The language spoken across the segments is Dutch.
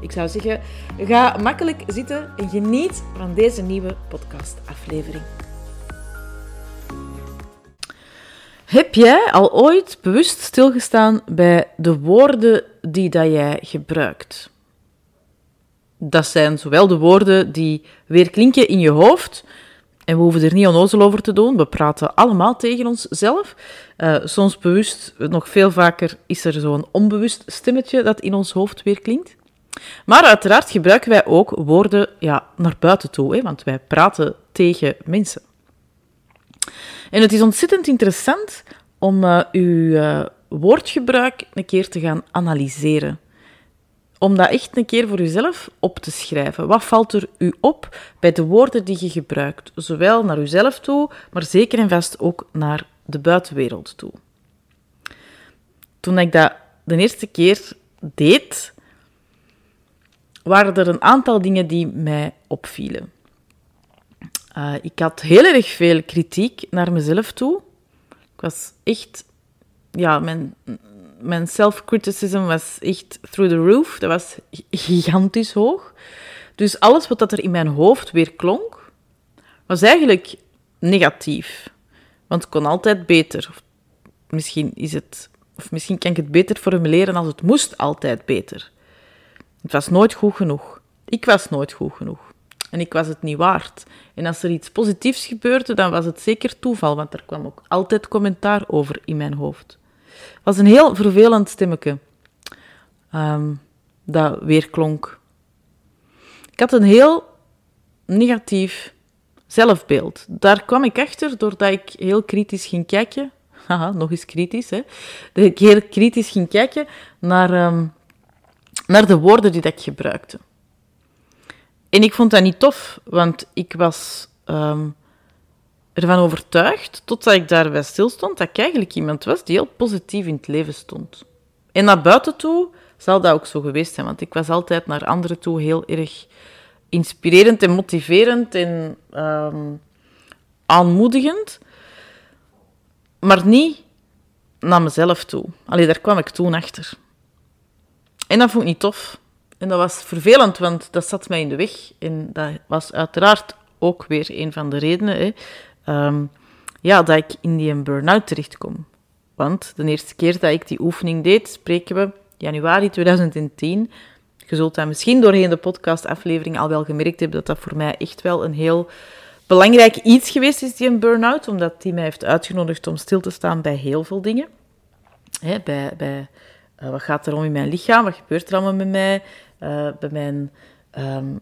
Ik zou zeggen, ga makkelijk zitten en geniet van deze nieuwe podcastaflevering. Heb jij al ooit bewust stilgestaan bij de woorden die dat jij gebruikt? Dat zijn zowel de woorden die weer klinken in je hoofd, en we hoeven er niet onnozel over te doen. We praten allemaal tegen onszelf. Uh, soms bewust, nog veel vaker is er zo'n onbewust stemmetje dat in ons hoofd weer klinkt. Maar uiteraard gebruiken wij ook woorden ja, naar buiten toe, hè, want wij praten tegen mensen. En het is ontzettend interessant om uh, uw uh, woordgebruik een keer te gaan analyseren. Om dat echt een keer voor uzelf op te schrijven. Wat valt er u op bij de woorden die je gebruikt? Zowel naar uzelf toe, maar zeker en vast ook naar de buitenwereld toe. Toen ik dat de eerste keer deed, waren er een aantal dingen die mij opvielen. Uh, ik had heel erg veel kritiek naar mezelf toe. Ik was echt, ja, mijn, mijn self-criticism was echt through the roof. Dat was gigantisch hoog. Dus alles wat er in mijn hoofd weer klonk, was eigenlijk negatief. Want het kon altijd beter. Misschien is het, of misschien kan ik het beter formuleren als het moest altijd beter. Het was nooit goed genoeg. Ik was nooit goed genoeg. En ik was het niet waard. En als er iets positiefs gebeurde, dan was het zeker toeval, want er kwam ook altijd commentaar over in mijn hoofd. Het was een heel vervelend stemmetje um, dat weer klonk. Ik had een heel negatief zelfbeeld. Daar kwam ik achter doordat ik heel kritisch ging kijken. Haha, nog eens kritisch, hè. Dat ik heel kritisch ging kijken naar um, naar de woorden die dat ik gebruikte. En ik vond dat niet tof, want ik was um, ervan overtuigd, totdat ik daarbij stilstond, dat ik eigenlijk iemand was die heel positief in het leven stond. En naar buiten toe zal dat ook zo geweest zijn, want ik was altijd naar anderen toe heel erg inspirerend en motiverend en um, aanmoedigend, maar niet naar mezelf toe. Allee, daar kwam ik toen achter. En dat vond ik niet tof. En dat was vervelend, want dat zat mij in de weg. En dat was uiteraard ook weer een van de redenen hè, um, ja, dat ik in die burn-out terechtkom. Want de eerste keer dat ik die oefening deed, spreken we januari 2010. Je zult dat misschien doorheen de podcastaflevering al wel gemerkt hebben dat dat voor mij echt wel een heel belangrijk iets geweest is, die een burn-out. Omdat die mij heeft uitgenodigd om stil te staan bij heel veel dingen. Hè, bij, bij uh, wat gaat er om in mijn lichaam? Wat gebeurt er allemaal met mij? Uh, bij mijn, um,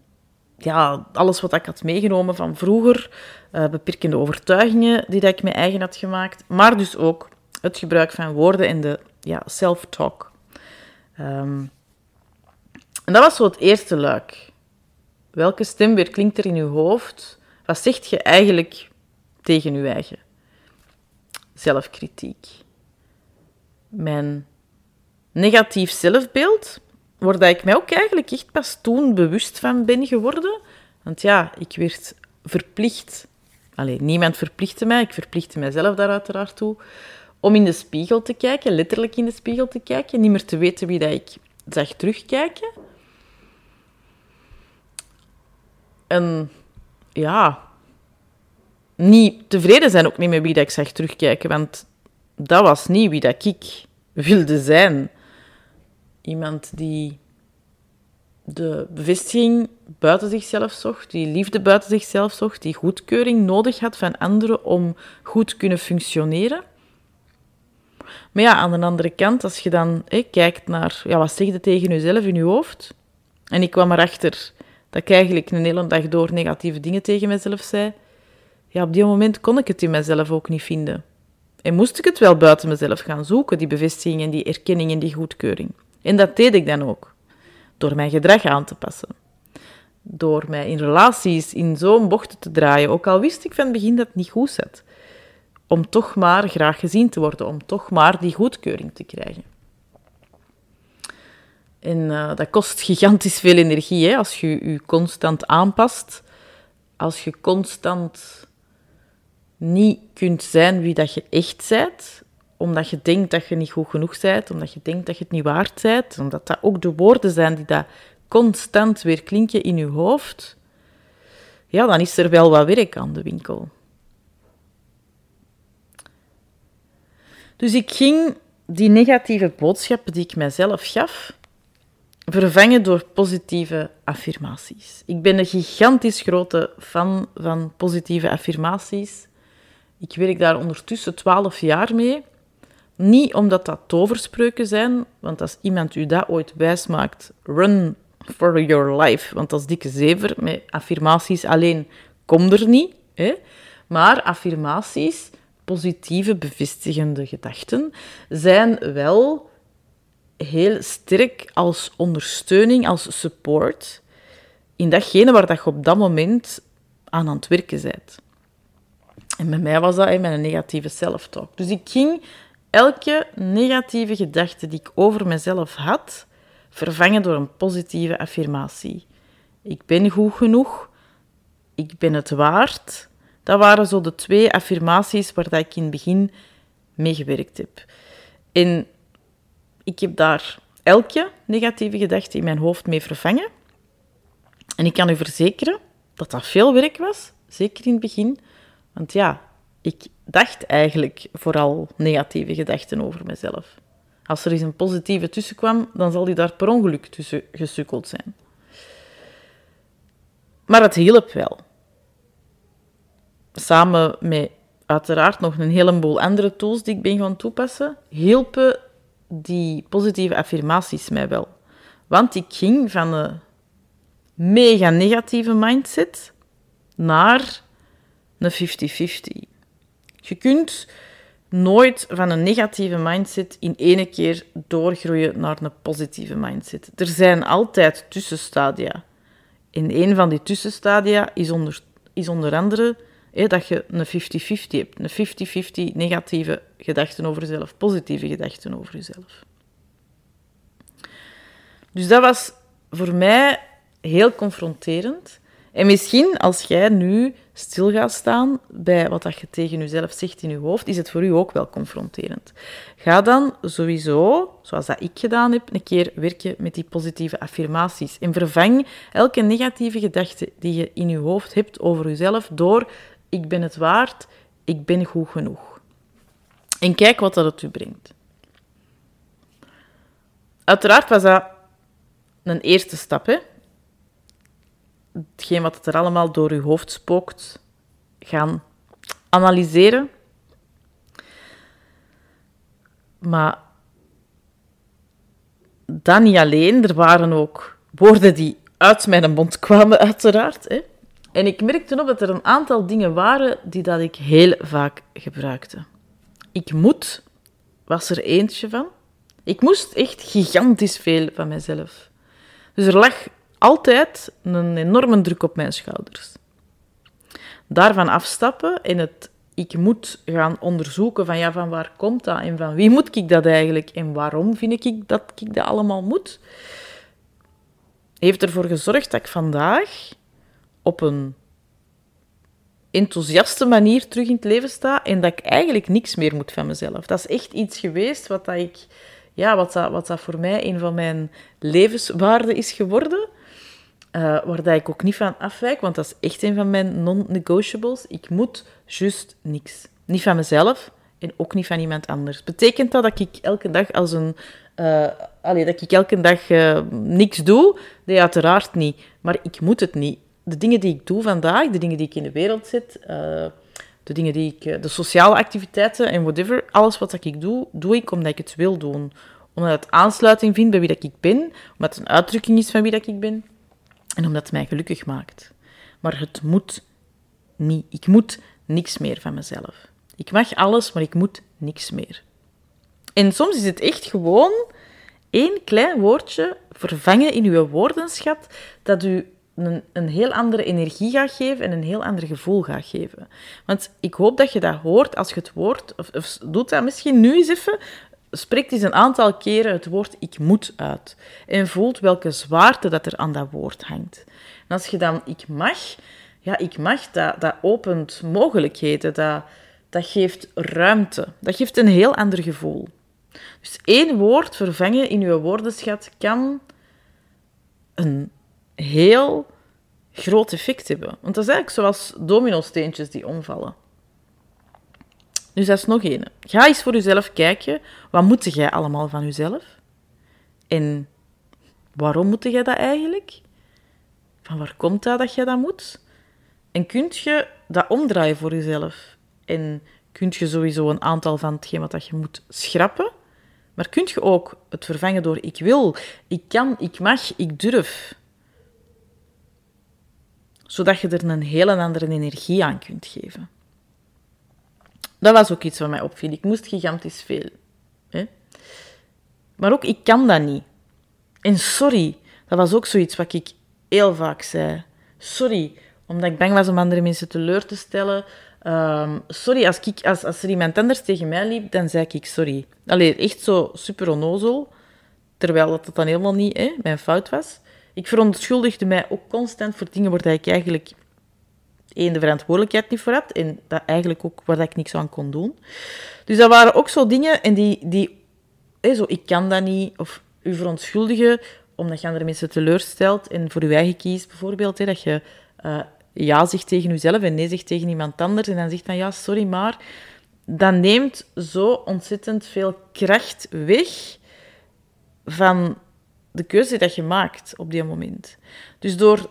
ja, alles wat ik had meegenomen van vroeger, uh, beperkende overtuigingen die dat ik me eigen had gemaakt, maar dus ook het gebruik van woorden en de ja, self-talk. Um, en dat was zo het eerste luik. Welke stem weer klinkt er in je hoofd? Wat zegt je eigenlijk tegen je eigen? Zelfkritiek. Mijn negatief zelfbeeld, waar ik mij ook eigenlijk echt pas toen bewust van ben geworden. Want ja, ik werd verplicht, alleen niemand verplichtte mij, ik verplichtte mijzelf daar uiteraard toe, om in de spiegel te kijken, letterlijk in de spiegel te kijken, niet meer te weten wie dat ik zag terugkijken. En ja, niet tevreden zijn ook niet met wie dat ik zag terugkijken, want dat was niet wie dat ik wilde zijn. Iemand die de bevestiging buiten zichzelf zocht, die liefde buiten zichzelf zocht, die goedkeuring nodig had van anderen om goed te kunnen functioneren. Maar ja, aan de andere kant, als je dan kijkt naar ja, wat zeg je tegen jezelf in je hoofd, en ik kwam erachter dat ik eigenlijk een hele dag door negatieve dingen tegen mezelf zei, ja, op die moment kon ik het in mezelf ook niet vinden. En moest ik het wel buiten mezelf gaan zoeken, die bevestiging en die erkenning en die goedkeuring. En dat deed ik dan ook, door mijn gedrag aan te passen. door mij in relaties in zo'n bochten te draaien, ook al wist ik van het begin dat het niet goed zat, om toch maar graag gezien te worden, om toch maar die goedkeuring te krijgen. En uh, dat kost gigantisch veel energie, hè, als je je constant aanpast, als je constant niet kunt zijn wie dat je echt bent, omdat je denkt dat je niet goed genoeg bent, omdat je denkt dat je het niet waard bent, omdat dat ook de woorden zijn die dat constant weer klinken in je hoofd, ja, dan is er wel wat werk aan de winkel. Dus ik ging die negatieve boodschappen die ik mijzelf gaf, vervangen door positieve affirmaties. Ik ben een gigantisch grote fan van positieve affirmaties. Ik werk daar ondertussen 12 jaar mee. Niet omdat dat toverspreuken zijn, want als iemand u dat ooit wijsmaakt, run for your life. Want is dikke zever met affirmaties alleen kom er niet. Hè? Maar affirmaties, positieve bevestigende gedachten, zijn wel heel sterk als ondersteuning, als support in datgene waar dat je op dat moment aan aan het werken bent. En bij mij was dat met een negatieve self-talk. Dus ik ging elke negatieve gedachte die ik over mezelf had, vervangen door een positieve affirmatie. Ik ben goed genoeg. Ik ben het waard. Dat waren zo de twee affirmaties waar dat ik in het begin mee gewerkt heb. En ik heb daar elke negatieve gedachte in mijn hoofd mee vervangen. En ik kan u verzekeren dat dat veel werk was, zeker in het begin. Want ja, ik dacht eigenlijk vooral negatieve gedachten over mezelf. Als er eens een positieve tussen kwam, dan zal die daar per ongeluk tussen gesukkeld zijn. Maar het hielp wel. Samen met uiteraard nog een heleboel andere tools die ik ben gaan toepassen, hielpen die positieve affirmaties mij wel. Want ik ging van een mega negatieve mindset naar een 50-50. Je kunt nooit van een negatieve mindset in één keer doorgroeien naar een positieve mindset. Er zijn altijd tussenstadia. In een van die tussenstadia is onder, is onder andere dat je een 50-50 hebt. Een 50-50 negatieve gedachten over jezelf, positieve gedachten over jezelf. Dus dat was voor mij heel confronterend. En misschien als jij nu stil gaat staan bij wat dat je tegen jezelf zegt in je hoofd, is het voor u ook wel confronterend. Ga dan sowieso, zoals dat ik gedaan heb, een keer werken met die positieve affirmaties. En vervang elke negatieve gedachte die je in je hoofd hebt over jezelf door ik ben het waard, ik ben goed genoeg. En kijk wat dat het u brengt. Uiteraard was dat een eerste stap, hè? Hetgeen wat er allemaal door je hoofd spookt, gaan analyseren. Maar dat niet alleen, er waren ook woorden die uit mijn mond kwamen, uiteraard. Hè. En ik merkte op dat er een aantal dingen waren die dat ik heel vaak gebruikte. Ik moet, was er eentje van. Ik moest echt gigantisch veel van mezelf. Dus er lag altijd een enorme druk op mijn schouders. Daarvan afstappen en het ik moet gaan onderzoeken van ja, van waar komt dat en van wie moet ik dat eigenlijk en waarom vind ik dat ik dat allemaal moet, heeft ervoor gezorgd dat ik vandaag op een enthousiaste manier terug in het leven sta en dat ik eigenlijk niks meer moet van mezelf. Dat is echt iets geweest wat, dat ik, ja, wat, dat, wat dat voor mij een van mijn levenswaarden is geworden. Uh, waar dat ik ook niet van afwijk, want dat is echt een van mijn non-negotiables. Ik moet juist niks. Niet van mezelf en ook niet van iemand anders. Betekent dat dat ik elke dag als een... Allee, dat ik elke dag uh, niks doe? Nee, uiteraard niet. Maar ik moet het niet. De dingen die ik doe vandaag, de dingen die ik in de wereld zet, de dingen die ik... de sociale activiteiten en whatever, alles wat ik doe, doe ik omdat ik het wil doen. Omdat het aansluiting vindt bij wie dat ik ben, omdat het een uitdrukking is van wie dat ik ben. En omdat het mij gelukkig maakt. Maar het moet niet. Ik moet niks meer van mezelf. Ik mag alles, maar ik moet niks meer. En soms is het echt gewoon één klein woordje vervangen in uw woordenschat dat u een, een heel andere energie gaat geven en een heel ander gevoel gaat geven. Want ik hoop dat je dat hoort als je het woord, of, of doet dat misschien nu eens even, spreekt eens een aantal keren het woord ik moet uit. En voelt welke zwaarte dat er aan dat woord hangt. En als je dan ik mag, ja, ik mag, dat, dat opent mogelijkheden, dat, dat geeft ruimte. Dat geeft een heel ander gevoel. Dus één woord vervangen in je woordenschat kan een heel groot effect hebben. Want dat is eigenlijk zoals domino-steentjes die omvallen. Dus dat is nog één. Ga eens voor jezelf kijken. Wat moet jij allemaal van jezelf? En waarom moet jij dat eigenlijk? Van waar komt dat dat jij dat moet? En kunt je dat omdraaien voor jezelf? En kunt je sowieso een aantal van hetgeen wat je moet schrappen? Maar kunt je ook het vervangen door ik wil, ik kan, ik mag, ik durf? Zodat je er een hele andere energie aan kunt geven. Dat was ook iets wat mij opviel. Ik moest gigantisch veel. Hè? Maar ook, ik kan dat niet. En sorry, dat was ook zoiets wat ik heel vaak zei. Sorry, omdat ik bang was om andere mensen teleur te stellen. Ehm, sorry, als, ik, als, als er iemand anders tegen mij liep, dan zei ik sorry. Allee, echt zo super onnozel. Terwijl dat, dat dan helemaal niet hè, mijn fout was. Ik verontschuldigde mij ook constant voor dingen waar ik eigenlijk één, de verantwoordelijkheid niet voor had. En dat eigenlijk ook waar ik niks aan kon doen. Dus dat waren ook zo dingen en die... die zo, ik kan dat niet. Of u verontschuldigen omdat je andere mensen teleurstelt. En voor je eigen kies bijvoorbeeld. Hè, dat je uh, ja zegt tegen jezelf en nee zegt tegen iemand anders. En dan zegt van ja, sorry, maar... Dat neemt zo ontzettend veel kracht weg van de keuze dat je maakt op die moment. Dus door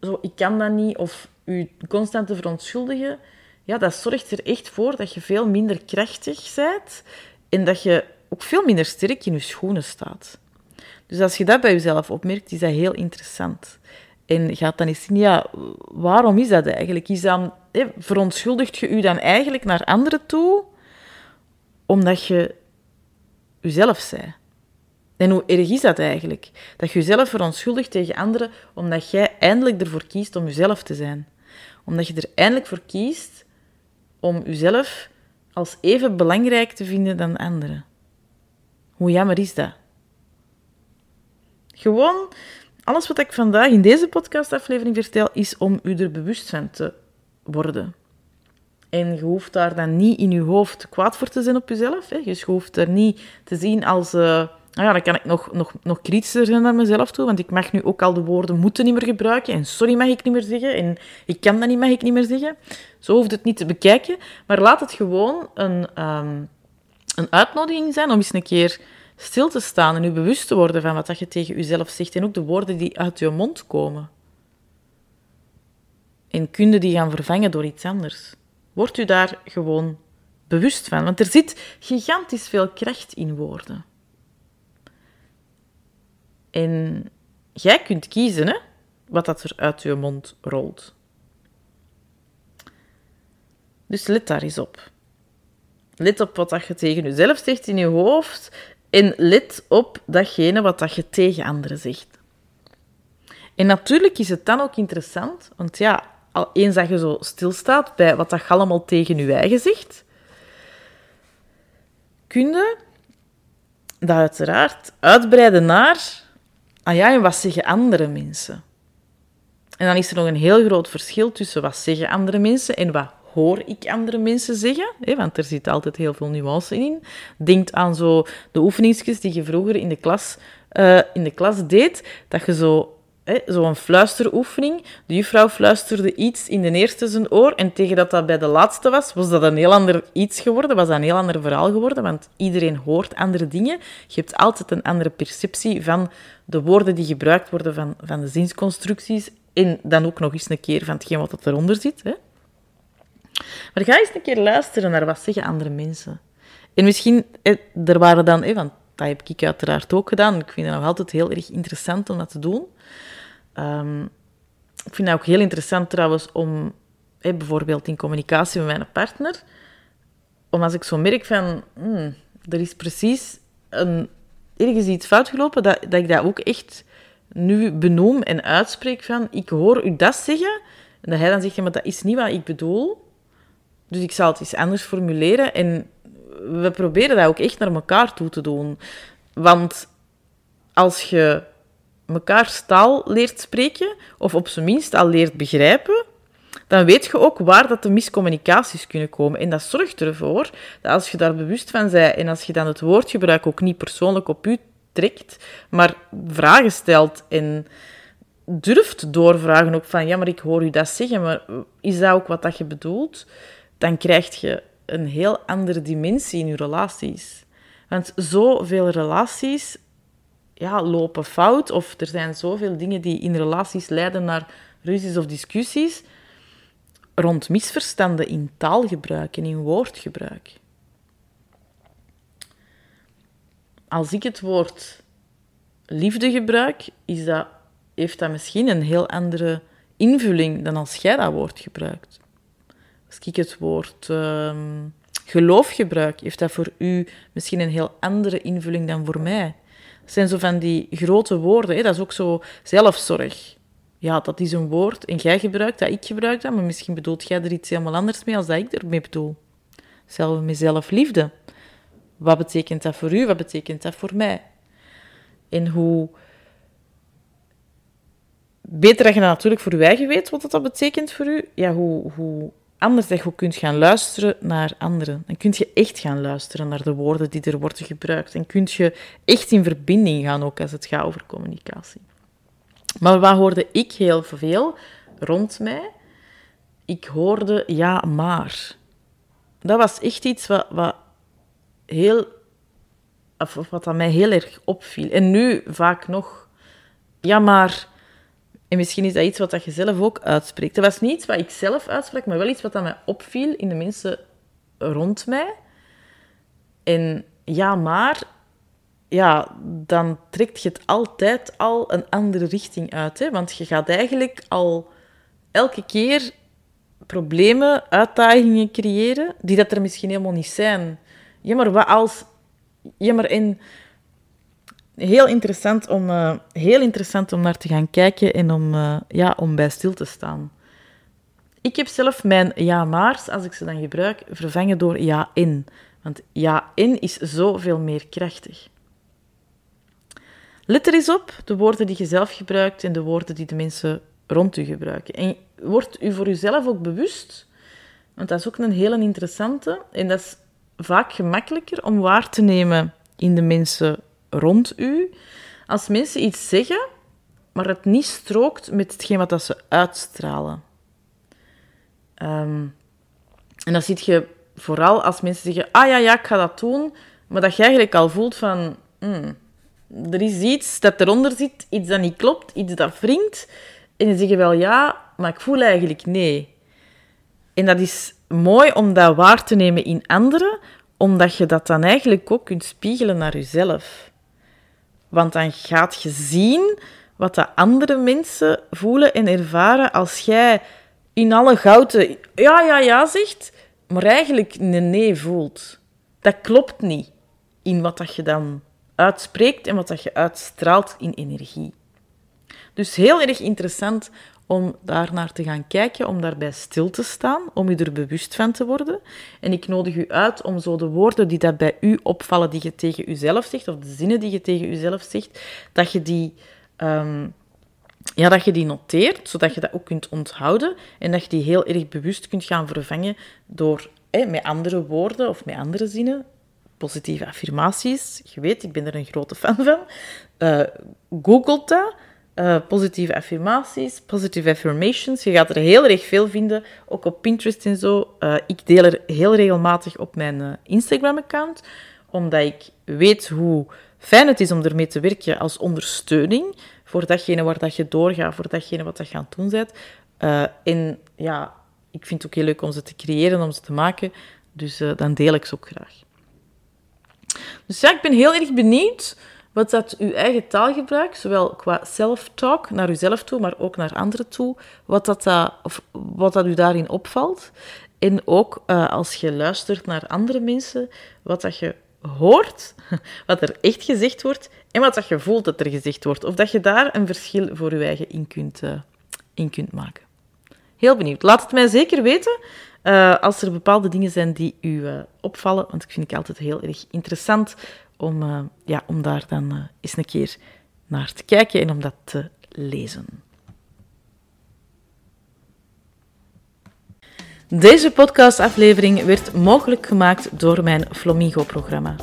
zo, ik kan dat niet, of je constant te verontschuldigen, ja, dat zorgt er echt voor dat je veel minder krachtig bent en dat je ook veel minder sterk in je schoenen staat. Dus als je dat bij jezelf opmerkt, is dat heel interessant. En gaat dan eens zien, ja, waarom is dat eigenlijk? Is dan, verontschuldigt je u dan eigenlijk naar anderen toe, omdat je jezelf zei? En hoe erg is dat eigenlijk? Dat je jezelf verontschuldigt tegen anderen omdat jij eindelijk ervoor kiest om jezelf te zijn. Omdat je er eindelijk voor kiest om jezelf als even belangrijk te vinden dan anderen. Hoe jammer is dat? Gewoon, alles wat ik vandaag in deze podcastaflevering vertel, is om u er bewust van te worden. En je hoeft daar dan niet in je hoofd kwaad voor te zijn op jezelf. Hè. Je hoeft er niet te zien als... Nou ja, dan kan ik nog, nog, nog kritischer zijn naar mezelf toe, want ik mag nu ook al de woorden moeten niet meer gebruiken en sorry mag ik niet meer zeggen en ik kan dat niet, mag ik niet meer zeggen. Zo hoeft het niet te bekijken, maar laat het gewoon een, um, een uitnodiging zijn om eens een keer stil te staan en je bewust te worden van wat je tegen jezelf zegt en ook de woorden die uit je mond komen. En kunde die gaan vervangen door iets anders. Word u daar gewoon bewust van, want er zit gigantisch veel kracht in woorden. En jij kunt kiezen hè, wat dat er uit je mond rolt. Dus let daar eens op. Let op wat dat je tegen jezelf zegt in je hoofd en let op datgene wat dat je tegen anderen zegt. En natuurlijk is het dan ook interessant, want ja, al eens dat je zo stilstaat bij wat dat je allemaal tegen je eigen zegt, kun je dat uiteraard uitbreiden naar ah ja, en wat zeggen andere mensen? En dan is er nog een heel groot verschil tussen wat zeggen andere mensen en wat hoor ik andere mensen zeggen, want er zit altijd heel veel nuance in. Denk aan zo de oefeningsjes die je vroeger in de klas, uh, in de klas deed, dat je zo zo'n fluisteroefening. De juffrouw fluisterde iets in de eerste zijn oor en tegen dat dat bij de laatste was, was dat een heel ander iets geworden, was dat een heel ander verhaal geworden, want iedereen hoort andere dingen. Je hebt altijd een andere perceptie van de woorden die gebruikt worden van, van de zinsconstructies en dan ook nog eens een keer van hetgeen wat eronder zit. Hè. Maar ga eens een keer luisteren naar wat zeggen andere mensen. En misschien, er waren dan, want dat heb ik uiteraard ook gedaan, ik vind het nog altijd heel erg interessant om dat te doen. Um, ik vind het ook heel interessant trouwens om, bijvoorbeeld in communicatie met mijn partner, om als ik zo merk van, er is precies een, ergens iets fout gelopen, dat, dat ik dat ook echt nu benoem en uitspreek van, ik hoor u dat zeggen, en dat hij dan zegt, ja, maar dat is niet wat ik bedoel, dus ik zal het eens anders formuleren. En we proberen dat ook echt naar elkaar toe te doen. Want als je mekaars taal leert spreken, of op zijn minst al leert begrijpen, dan weet je ook waar dat de miscommunicaties kunnen komen. En dat zorgt ervoor dat als je daar bewust van bent en als je dan het woordgebruik ook niet persoonlijk op u trekt, maar vragen stelt en durft doorvragen ook van, ja, maar ik hoor u dat zeggen, maar is dat ook wat dat je bedoelt? Dan krijg je een heel andere dimensie in je relaties. Want zoveel relaties ja, lopen fout, of er zijn zoveel dingen die in relaties leiden naar ruzies of discussies, rond misverstanden in taalgebruik en in woordgebruik. Als ik het woord liefde gebruik, is dat, heeft dat misschien een heel andere invulling dan als jij dat woord gebruikt. Als ik het woord uh, geloof gebruik, heeft dat voor u misschien een heel andere invulling dan voor mij. Zijn zo van die grote woorden. Hè? Dat is ook zo zelfzorg ja, dat is een woord en jij gebruikt dat, ik gebruik dat, maar misschien bedoelt jij er iets helemaal anders mee als dat ik ermee bedoel. Hetzelfde met zelfliefde. Wat betekent dat voor u? Wat betekent dat voor mij? En hoe beter dat je natuurlijk voor je eigen weet wat dat betekent voor u, ja, hoe, hoe anders dat je kunt gaan luisteren naar anderen. Dan kun je echt gaan luisteren naar de woorden die er worden gebruikt. En kun je echt in verbinding gaan ook als het gaat over communicatie. Maar wat hoorde ik heel veel rond mij? Ik hoorde ja, maar. Dat was echt iets wat, wat heel... Of wat aan mij heel erg opviel. En nu vaak nog... Ja, maar... En misschien is dat iets wat je zelf ook uitspreekt. Dat was niet iets wat ik zelf uitsprak, maar wel iets wat aan mij opviel in de mensen rond mij. En ja, maar ja, dan trekt je het altijd al een andere richting uit. Hè? Want je gaat eigenlijk al elke keer problemen, uitdagingen creëren, die dat er misschien helemaal niet zijn. Ja, maar wat als... Ja, maar in... Heel interessant om, uh, heel interessant om naar te gaan kijken en om, uh, ja, om bij stil te staan. Ik heb zelf mijn ja-maars, als ik ze dan gebruik, vervangen door ja-in. Want ja-in is zoveel meer krachtig. Let er eens op de woorden die je zelf gebruikt en de woorden die de mensen rond u gebruiken. En word u voor uzelf ook bewust, want dat is ook een hele interessante en dat is vaak gemakkelijker om waar te nemen in de mensen rond u. Als mensen iets zeggen, maar het niet strookt met hetgeen wat dat ze uitstralen. Um, en dan zie je vooral als mensen zeggen, ah ja, ja, ik ga dat doen, maar dat je eigenlijk al voelt van, hmm, er is iets dat eronder zit, iets dat niet klopt, iets dat wringt. En je wel ja, maar ik voel eigenlijk nee. En dat is mooi om dat waar te nemen in anderen, omdat je dat dan eigenlijk ook kunt spiegelen naar jezelf. Want dan gaat je zien wat de andere mensen voelen en ervaren als jij in alle gouden ja, ja, ja zegt, maar eigenlijk een nee voelt. Dat klopt niet in wat dat je dan uitspreekt en wat dat je uitstraalt in energie. Dus heel erg interessant om daar naar te gaan kijken, om daarbij stil te staan, om je er bewust van te worden. En ik nodig u uit om zo de woorden die dat bij u opvallen, die je tegen uzelf zegt, of de zinnen die je tegen uzelf zegt, dat je die, um, ja, dat je die noteert, zodat je dat ook kunt onthouden en dat je die heel erg bewust kunt gaan vervangen door met andere woorden of met andere zinnen positieve affirmaties. Je weet, ik ben er een grote fan van. Uh, Google dat. Uh, positieve affirmaties, positive affirmations. Je gaat er heel erg veel vinden, ook op Pinterest en zo. Uh, ik deel er heel regelmatig op mijn Instagram-account, omdat ik weet hoe fijn het is om ermee te werken als ondersteuning voor datgene waar dat je doorgaat, voor datgene wat je aan het doen bent. en ja, ik vind het ook heel leuk om ze te creëren, om ze te maken. Dus dan deel ik ze ook graag. Dus ja, ik ben heel erg benieuwd wat dat uw eigen taalgebruik, zowel qua self-talk naar uzelf toe, maar ook naar anderen toe, wat dat, uh, of wat dat u daarin opvalt. En ook uh, als je luistert naar andere mensen, wat dat je hoort, wat er echt gezegd wordt, en wat dat je voelt dat er gezegd wordt. Of dat je daar een verschil voor je eigen in kunt, uh, in kunt maken. Heel benieuwd. Laat het mij zeker weten uh, als er bepaalde dingen zijn die u uh, opvallen, want ik vind het altijd heel erg interessant om, ja, om daar dan eens een keer naar te kijken en om dat te lezen. Deze podcastaflevering werd mogelijk gemaakt door mijn Flamingo-programma.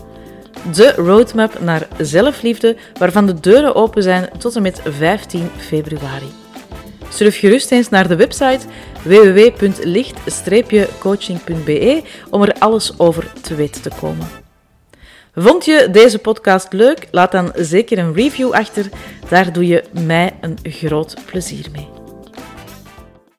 De roadmap naar zelfliefde, waarvan de deuren open zijn tot en met 15 februari. Surf gerust eens naar de website www.licht-coaching.be om er alles over te weten te komen. Vond je deze podcast leuk? Laat dan zeker een review achter. Daar doe je mij een groot plezier mee.